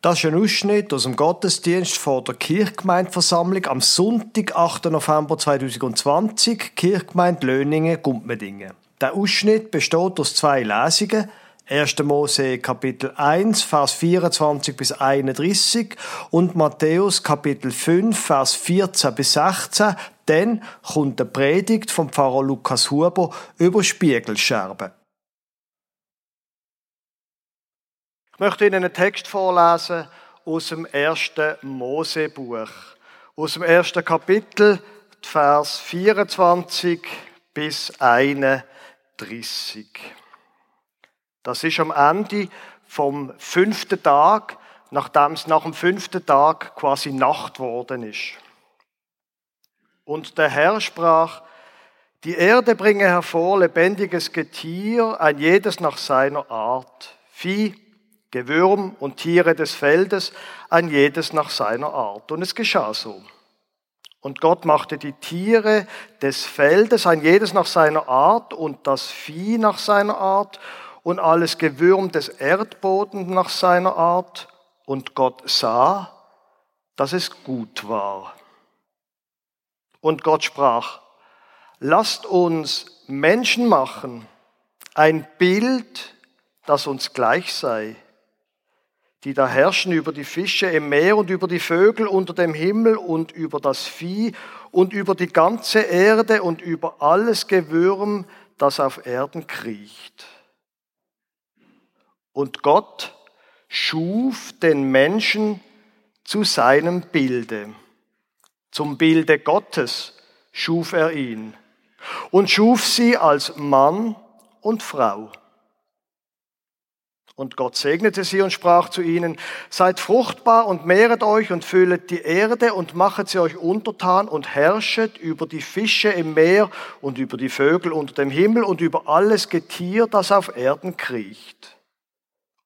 Das ist ein Ausschnitt aus dem Gottesdienst vor der Kirchgemeindeversammlung am Sonntag, 8. November 2020, Kirchgemeinde Löningen, Gumpmedingen. Der Ausschnitt besteht aus zwei Lesungen. 1. Mose Kapitel 1, Vers 24 bis 31 und Matthäus Kapitel 5, Vers 14 bis 16. Dann kommt die Predigt vom Pfarrer Lukas Huber über Spiegelscherben. Ich möchte Ihnen einen Text vorlesen aus dem ersten Mosebuch, aus dem ersten Kapitel, Vers 24 bis 31. Das ist am Ende vom fünften Tag, nachdem es nach dem fünften Tag quasi Nacht worden ist. Und der Herr sprach, die Erde bringe hervor lebendiges Getier, ein jedes nach seiner Art, Vieh, Gewürm und Tiere des Feldes, ein jedes nach seiner Art. Und es geschah so. Und Gott machte die Tiere des Feldes, ein jedes nach seiner Art, und das Vieh nach seiner Art, und alles Gewürm des Erdbodens nach seiner Art. Und Gott sah, dass es gut war. Und Gott sprach, lasst uns Menschen machen, ein Bild, das uns gleich sei die da herrschen über die Fische im Meer und über die Vögel unter dem Himmel und über das Vieh und über die ganze Erde und über alles Gewürm, das auf Erden kriecht. Und Gott schuf den Menschen zu seinem Bilde. Zum Bilde Gottes schuf er ihn und schuf sie als Mann und Frau. Und Gott segnete sie und sprach zu ihnen, seid fruchtbar und mehret euch und füllet die Erde und machet sie euch untertan und herrschet über die Fische im Meer und über die Vögel unter dem Himmel und über alles Getier, das auf Erden kriecht.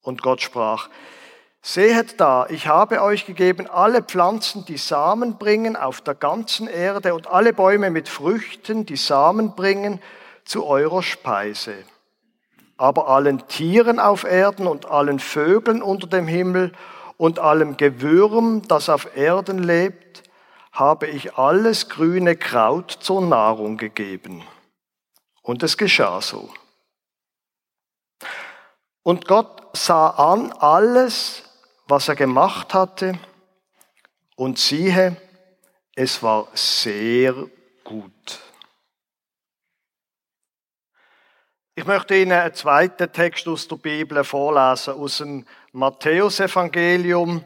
Und Gott sprach, Sehet da, ich habe euch gegeben alle Pflanzen, die Samen bringen auf der ganzen Erde und alle Bäume mit Früchten, die Samen bringen, zu eurer Speise aber allen Tieren auf Erden und allen Vögeln unter dem Himmel und allem Gewürm, das auf Erden lebt, habe ich alles grüne Kraut zur Nahrung gegeben. Und es geschah so. Und Gott sah an alles, was er gemacht hatte, und siehe, es war sehr gut. Ich möchte Ihnen einen zweiten Text aus der Bibel vorlesen, aus dem Matthäusevangelium,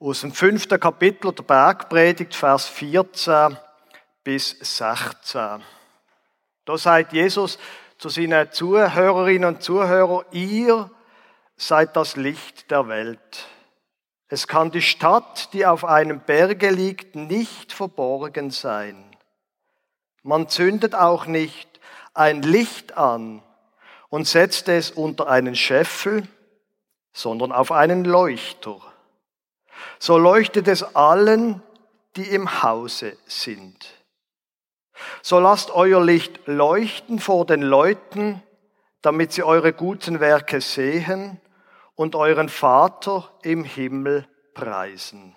aus dem fünften Kapitel der Bergpredigt, Vers 14 bis 16. Da sagt Jesus zu seinen Zuhörerinnen und Zuhörern, ihr seid das Licht der Welt. Es kann die Stadt, die auf einem Berge liegt, nicht verborgen sein. Man zündet auch nicht ein Licht an und setzte es unter einen Scheffel, sondern auf einen Leuchter. So leuchtet es allen, die im Hause sind. So lasst euer Licht leuchten vor den Leuten, damit sie eure guten Werke sehen und euren Vater im Himmel preisen.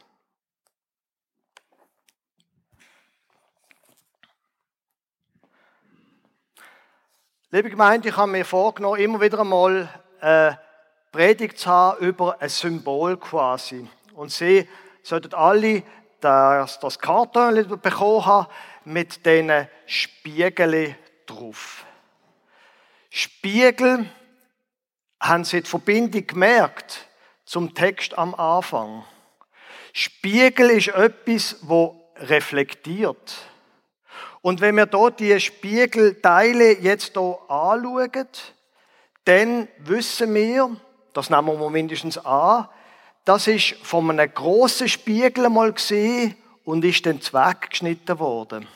Liebe Gemeinde, ich habe mir vorgenommen, immer wieder einmal eine äh, Predigt zu haben über ein Symbol quasi. Und Sie sollten alle das, das Karton bekommen haben mit diesen Spiegeln drauf. Spiegel haben Sie die Verbindung gemerkt zum Text am Anfang. Spiegel ist etwas, wo reflektiert. Und wenn wir dort die Spiegelteile jetzt hier anschauen, dann wissen wir, das nehmen wir mindestens an, das ist von einem grossen Spiegel mal gesehen und ist dann weggeschnitten worden.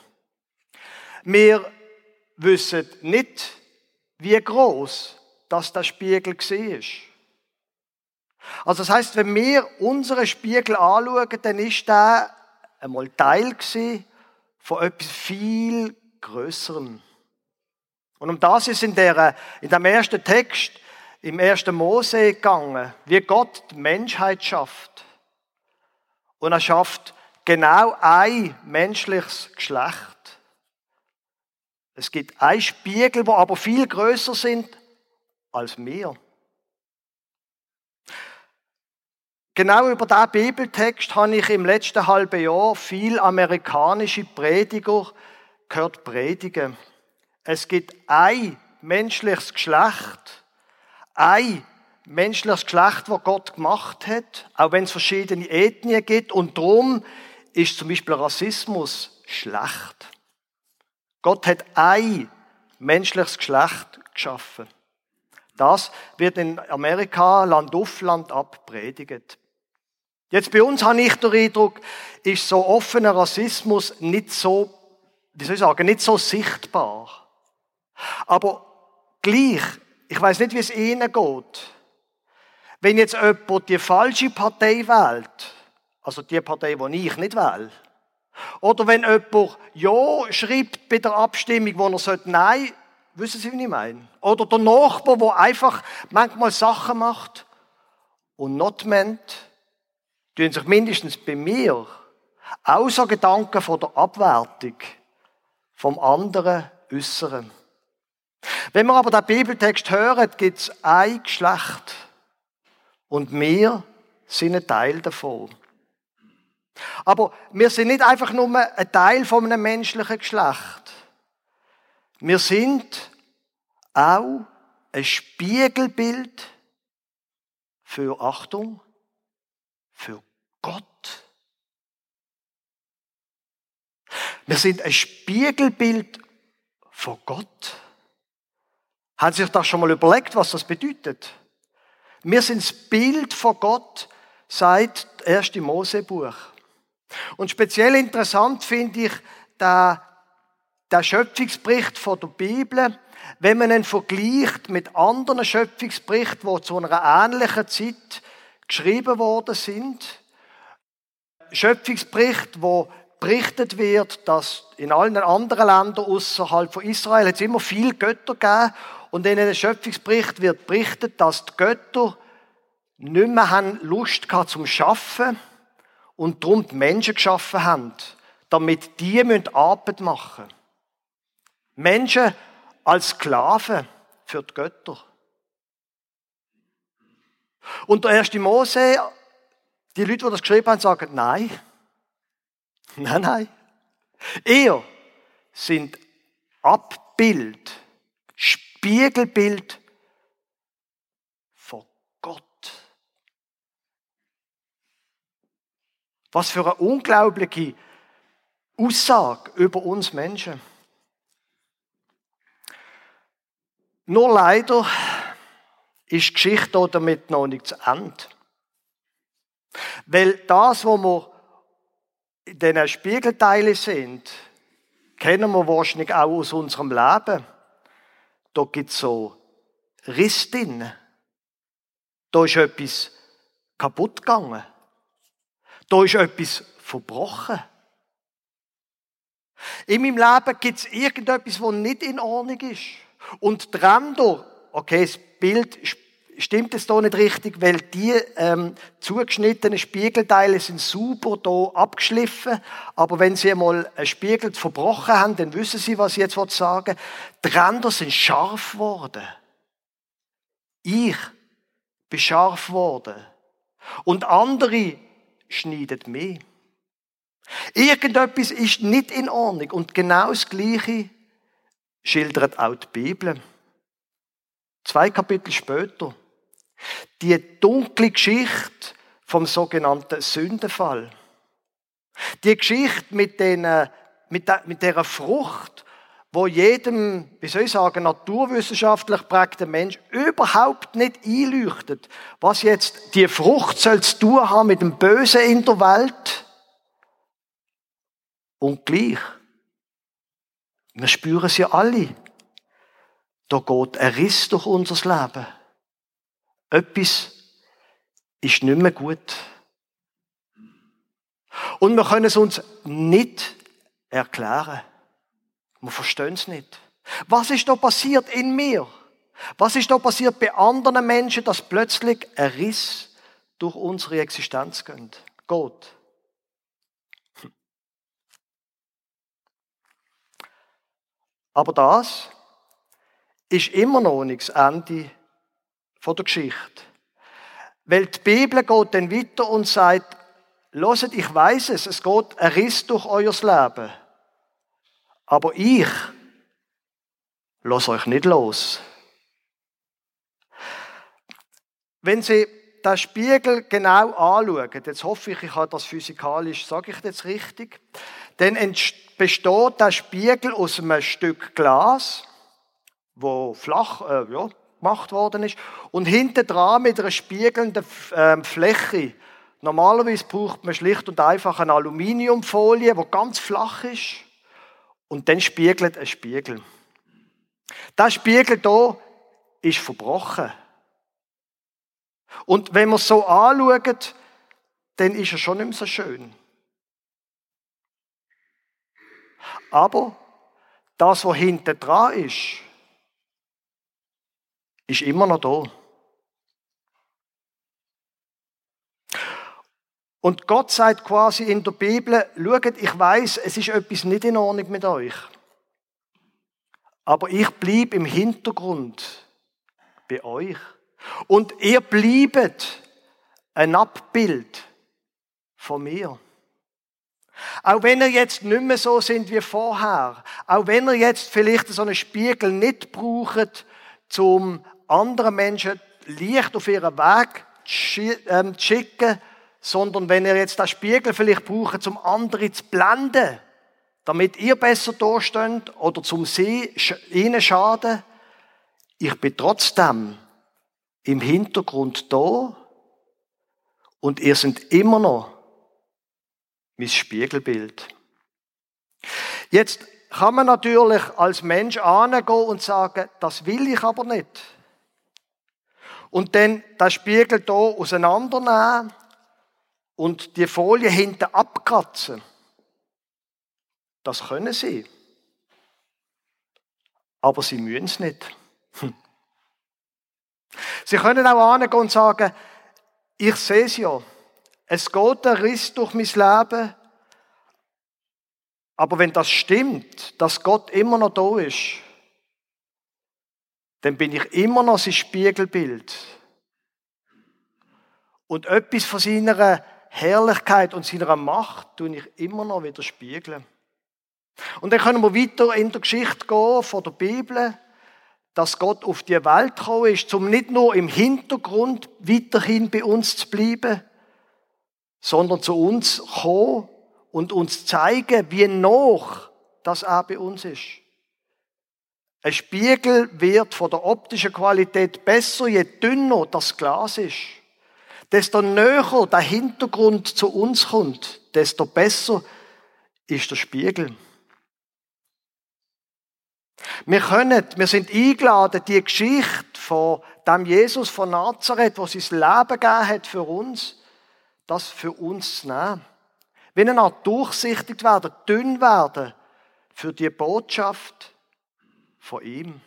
Wir wissen nicht, wie groß das der Spiegel war. Also das heißt, wenn wir unseren Spiegel anschauen, dann ist der einmal Teil gewesen von etwas viel Größerem. Und um das ist in, der, in dem ersten Text, im ersten Mose gegangen, wie Gott die Menschheit schafft. Und er schafft genau ein menschliches Geschlecht. Es gibt ein Spiegel, wo aber viel größer sind als wir. Genau über diesen Bibeltext habe ich im letzten halben Jahr viel amerikanische Prediger gehört predigen. Es gibt ein menschliches Geschlecht, ein menschliches Geschlecht, das Gott gemacht hat, auch wenn es verschiedene Ethnien gibt. Und darum ist zum Beispiel Rassismus schlecht. Gott hat ein menschliches Geschlecht geschaffen. Das wird in Amerika Land auf Land ab predigt. Jetzt bei uns habe ich den Eindruck, ist so offener Rassismus nicht so, wie soll ich sagen, nicht so sichtbar. Aber gleich, ich weiß nicht, wie es Ihnen geht. Wenn jetzt jemand die falsche Partei wählt, also die Partei, die ich nicht wähle, oder wenn jemand Ja schreibt bei der Abstimmung, wo er sagt Nein, wissen Sie, wie ich meine? Oder der Nachbar, der einfach manchmal Sachen macht und not meant, tun sich mindestens bei mir auch so Gedanken von der Abwertung vom anderen äußern. Wenn wir aber den Bibeltext hören, gibt es ein Geschlecht. Und wir sind ein Teil davon. Aber wir sind nicht einfach nur ein Teil von einem menschlichen Geschlecht. Wir sind auch ein Spiegelbild für Achtung, für Gott. Wir sind ein Spiegelbild von Gott. Haben Sie sich das schon mal überlegt, was das bedeutet? Wir sind das Bild von Gott seit 1. Mosebuch. Und speziell interessant finde ich der, Schöpfungsbericht von der Bibel, wenn man ihn vergleicht mit anderen Schöpfungsberichten, die zu einer ähnlichen Zeit geschrieben worden sind. Schöpfungsbericht, wo berichtet wird, dass in allen anderen Ländern außerhalb von Israel es immer viel Götter gegeben und in einem Schöpfungsbericht wird berichtet, dass die Götter nicht mehr haben Lust gehabt zum Schaffen und darum die Menschen geschaffen haben, damit die Arbeit machen müssen. Menschen als Sklaven für die Götter. Und der erste Mose, die Leute, die das geschrieben haben, sagen, nein. Nein, nein. Ihr sind Abbild, Spiegelbild von Gott. Was für eine unglaubliche Aussage über uns Menschen. Nur leider ist die Geschichte damit noch nicht zu Ende. Weil das, was wir in diesen Spiegelteilen sind, kennen wir wahrscheinlich auch aus unserem Leben. Da gibt es so Riss drin. Da ist etwas kaputt gegangen. Da ist etwas verbrochen. In meinem Leben gibt es irgendetwas, was nicht in Ordnung ist. Und Ränder, okay, das Bild stimmt es da nicht richtig, weil die ähm, zugeschnittenen Spiegelteile sind super da abgeschliffen, aber wenn Sie einmal einen Spiegel verbrochen haben, dann wissen Sie, was ich jetzt sagen Die Ränder sind scharf geworden. Ich bin scharf geworden. Und andere schneiden mehr. Irgendetwas ist nicht in Ordnung. Und genau das Gleiche schildert auch die Bibel. Zwei Kapitel später. Die dunkle Geschichte vom sogenannten Sündenfall. Die Geschichte mit, den, mit, der, mit der Frucht, wo jedem, wie soll ich sagen, naturwissenschaftlich prägten Mensch überhaupt nicht einleuchtet, was jetzt die Frucht soll zu tun haben mit dem Bösen in der Welt. Und gleich, wir spüren sie alle. Da geht ein Riss durch unser Leben. Etwas ist nicht mehr gut. Und wir können es uns nicht erklären. Wir verstehen es nicht. Was ist da passiert in mir? Was ist da passiert bei anderen Menschen, dass plötzlich ein Riss durch unsere Existenz geht? Gott. Aber das ist immer noch nicht das Ende der Geschichte. Weil die Bibel geht dann weiter und sagt, Loset, ich weiß es, es geht ein Riss durch euer Leben. Aber ich lasse euch nicht los. Wenn Sie den Spiegel genau anschauen, jetzt hoffe ich, ich habe das physikalisch, sage ich das richtig, dann besteht der Spiegel aus einem Stück Glas, wo flach äh, ja, gemacht worden ist, und hinten dran mit einer spiegelnden äh, Fläche. Normalerweise braucht man schlicht und einfach eine Aluminiumfolie, die ganz flach ist, und dann spiegelt ein Spiegel. Der Spiegel hier ist verbrochen. Und wenn man es so anschaut, dann ist er schon nicht mehr so schön. Aber das, was hinten dran ist, ist immer noch da. Und Gott sagt quasi in der Bibel, schaut, ich weiß, es ist etwas nicht in Ordnung mit euch. Aber ich bleibe im Hintergrund bei euch. Und ihr bliebet ein Abbild von mir. Auch wenn ihr jetzt nicht mehr so sind wie vorher, auch wenn ihr jetzt vielleicht so einen Spiegel nicht braucht, zum anderen Menschen Licht auf ihren Weg ähm, zu schicken, sondern wenn ihr jetzt den Spiegel vielleicht braucht, zum anderen zu blenden, damit ihr besser dasteht oder zum sie ihnen schaden, ich bin trotzdem im Hintergrund da und ihr seid immer noch mein Spiegelbild. Jetzt kann man natürlich als Mensch angehen und sagen, das will ich aber nicht. Und dann das Spiegel hier auseinandernehmen und die Folie hinten abkratzen. Das können sie. Aber sie müssen es nicht. Sie können auch angehen und sagen, ich sehe es ja. Es geht ein Riss durch mein Leben. Aber wenn das stimmt, dass Gott immer noch da ist, dann bin ich immer noch sein Spiegelbild. Und etwas von seiner Herrlichkeit und seiner Macht tue ich immer noch wieder spiegeln. Und dann können wir weiter in der Geschichte gehen von der Bibel, dass Gott auf die Welt gekommen ist, um nicht nur im Hintergrund weiterhin bei uns zu bleiben, sondern zu uns kommen und uns zeigen, wie noch das auch bei uns ist. Ein Spiegel wird von der optischen Qualität besser, je dünner das Glas ist. Desto näher der Hintergrund zu uns kommt, desto besser ist der Spiegel. Wir können, wir sind eingeladen, die Geschichte von dem Jesus von Nazareth, wo sein Leben gegeben hat für uns, das für uns zu nehmen. Wie eine Art durchsichtig werden, dünn werden für die Botschaft von ihm.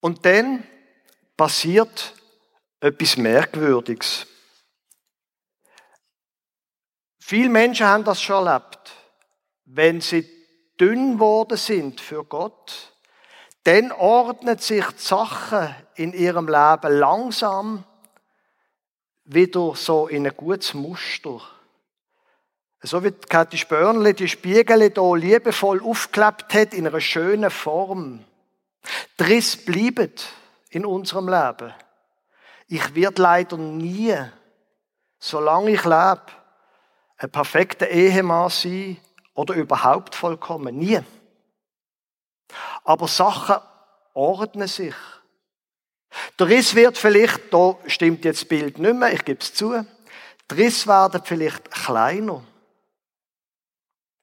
Und dann passiert etwas Merkwürdiges. Viele Menschen haben das schon erlebt. Wenn sie dünn geworden sind für Gott, dann ordnet sich die Sache in ihrem Leben langsam wieder so in ein gutes Muster. So wie Kathi Spörnli die Spiegel hier liebevoll aufgeklebt hat in einer schönen Form. Die Riss bleiben in unserem Leben. Ich werde leider nie, solange ich lebe, ein perfekter Ehemann sein oder überhaupt vollkommen. Nie. Aber Sachen ordnen sich. Der Riss wird vielleicht, da stimmt jetzt das Bild nicht mehr, ich gebe es zu, die Riss werden vielleicht kleiner.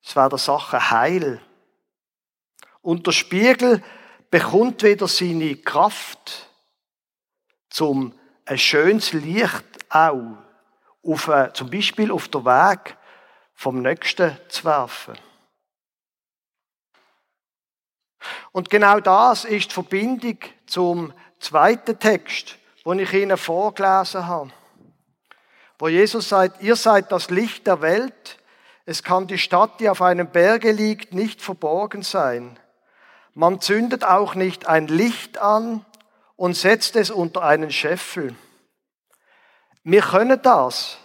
Es werden Sachen heil. Und der Spiegel bekommt wieder seine Kraft, zum ein schönes Licht auch auf, äh, zum Beispiel auf der Weg vom Nächsten zu werfen. Und genau das ist die Verbindung zum zweiten Text, den ich Ihnen vorgelesen habe. Wo Jesus sagt, ihr seid das Licht der Welt. Es kann die Stadt, die auf einem Berge liegt, nicht verborgen sein. Man zündet auch nicht ein Licht an und setzt es unter einen Scheffel. Wir können das,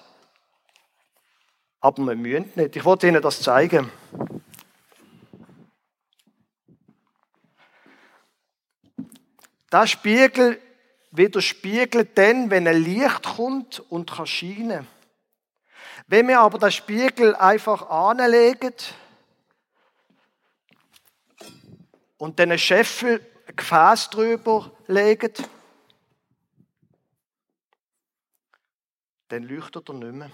aber wir müssen nicht. Ich wollte Ihnen das zeigen. Der Spiegel widerspiegelt dann, wenn ein Licht kommt und kann scheinen. Wenn wir aber den Spiegel einfach anlegen und dann einen Scheffel, ein Gefäß drüber legen, dann leuchtet er nicht mehr.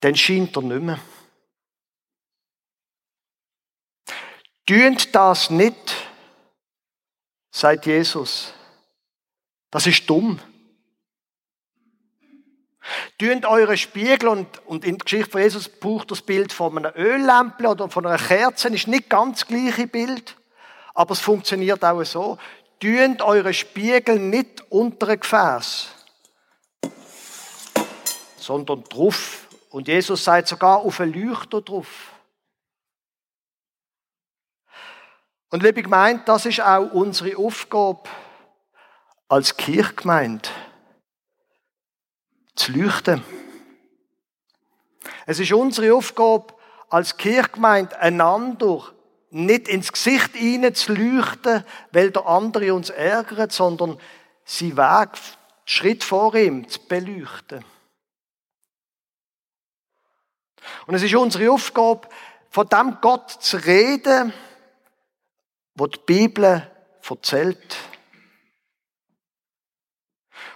Dann scheint er nicht mehr. Tönt das nicht, sagt Jesus. Das ist dumm. Tönt eure Spiegel und, und in der Geschichte von Jesus braucht das Bild von einer Öllampe oder von einer Kerze, ist nicht ganz das gleiche Bild, aber es funktioniert auch so. Tönt eure Spiegel nicht unter ein Gefäß, sondern drauf. Und Jesus sagt sogar auf ein Leuchter drauf. Und liebe Gemeinde, das ist auch unsere Aufgabe als Kirchgemeinde. Zu leuchten. Es ist unsere Aufgabe als Kirchgemeinde, einander nicht ins Gesicht zu leuchten, weil der andere uns ärgert, sondern sie Weg, Schritt vor ihm zu beleuchten. Und es ist unsere Aufgabe, von dem Gott zu reden, wo die Bibel erzählt.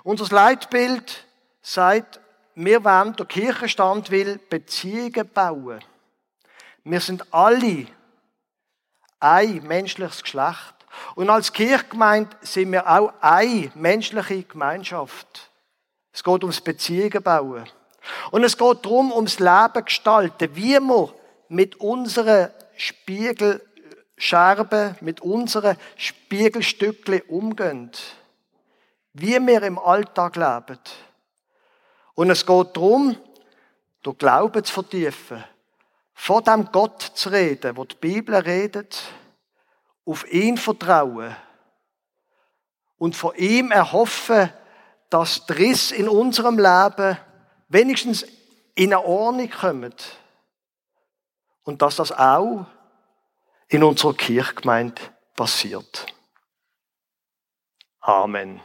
Unser Leitbild sagt, wir wollen, der Kirchenstand will Beziehungen bauen. Wir sind alle ein menschliches Geschlecht. Und als Kirchgemeinde sind wir auch eine menschliche Gemeinschaft. Es geht ums Beziehungen bauen. Und es geht darum, ums Leben gestalten, wie wir mit unseren Spiegelscherben, mit unseren Spiegelstückchen umgehen wie wir im Alltag leben. Und es geht darum, durch Glauben zu vertiefen, von dem Gott zu reden, wo die Bibel redet, auf ihn vertrauen und von ihm erhoffen, dass die Riss in unserem Leben wenigstens in eine Ordnung kommen. Und dass das auch in unserer Kirchgemeinde passiert. Amen.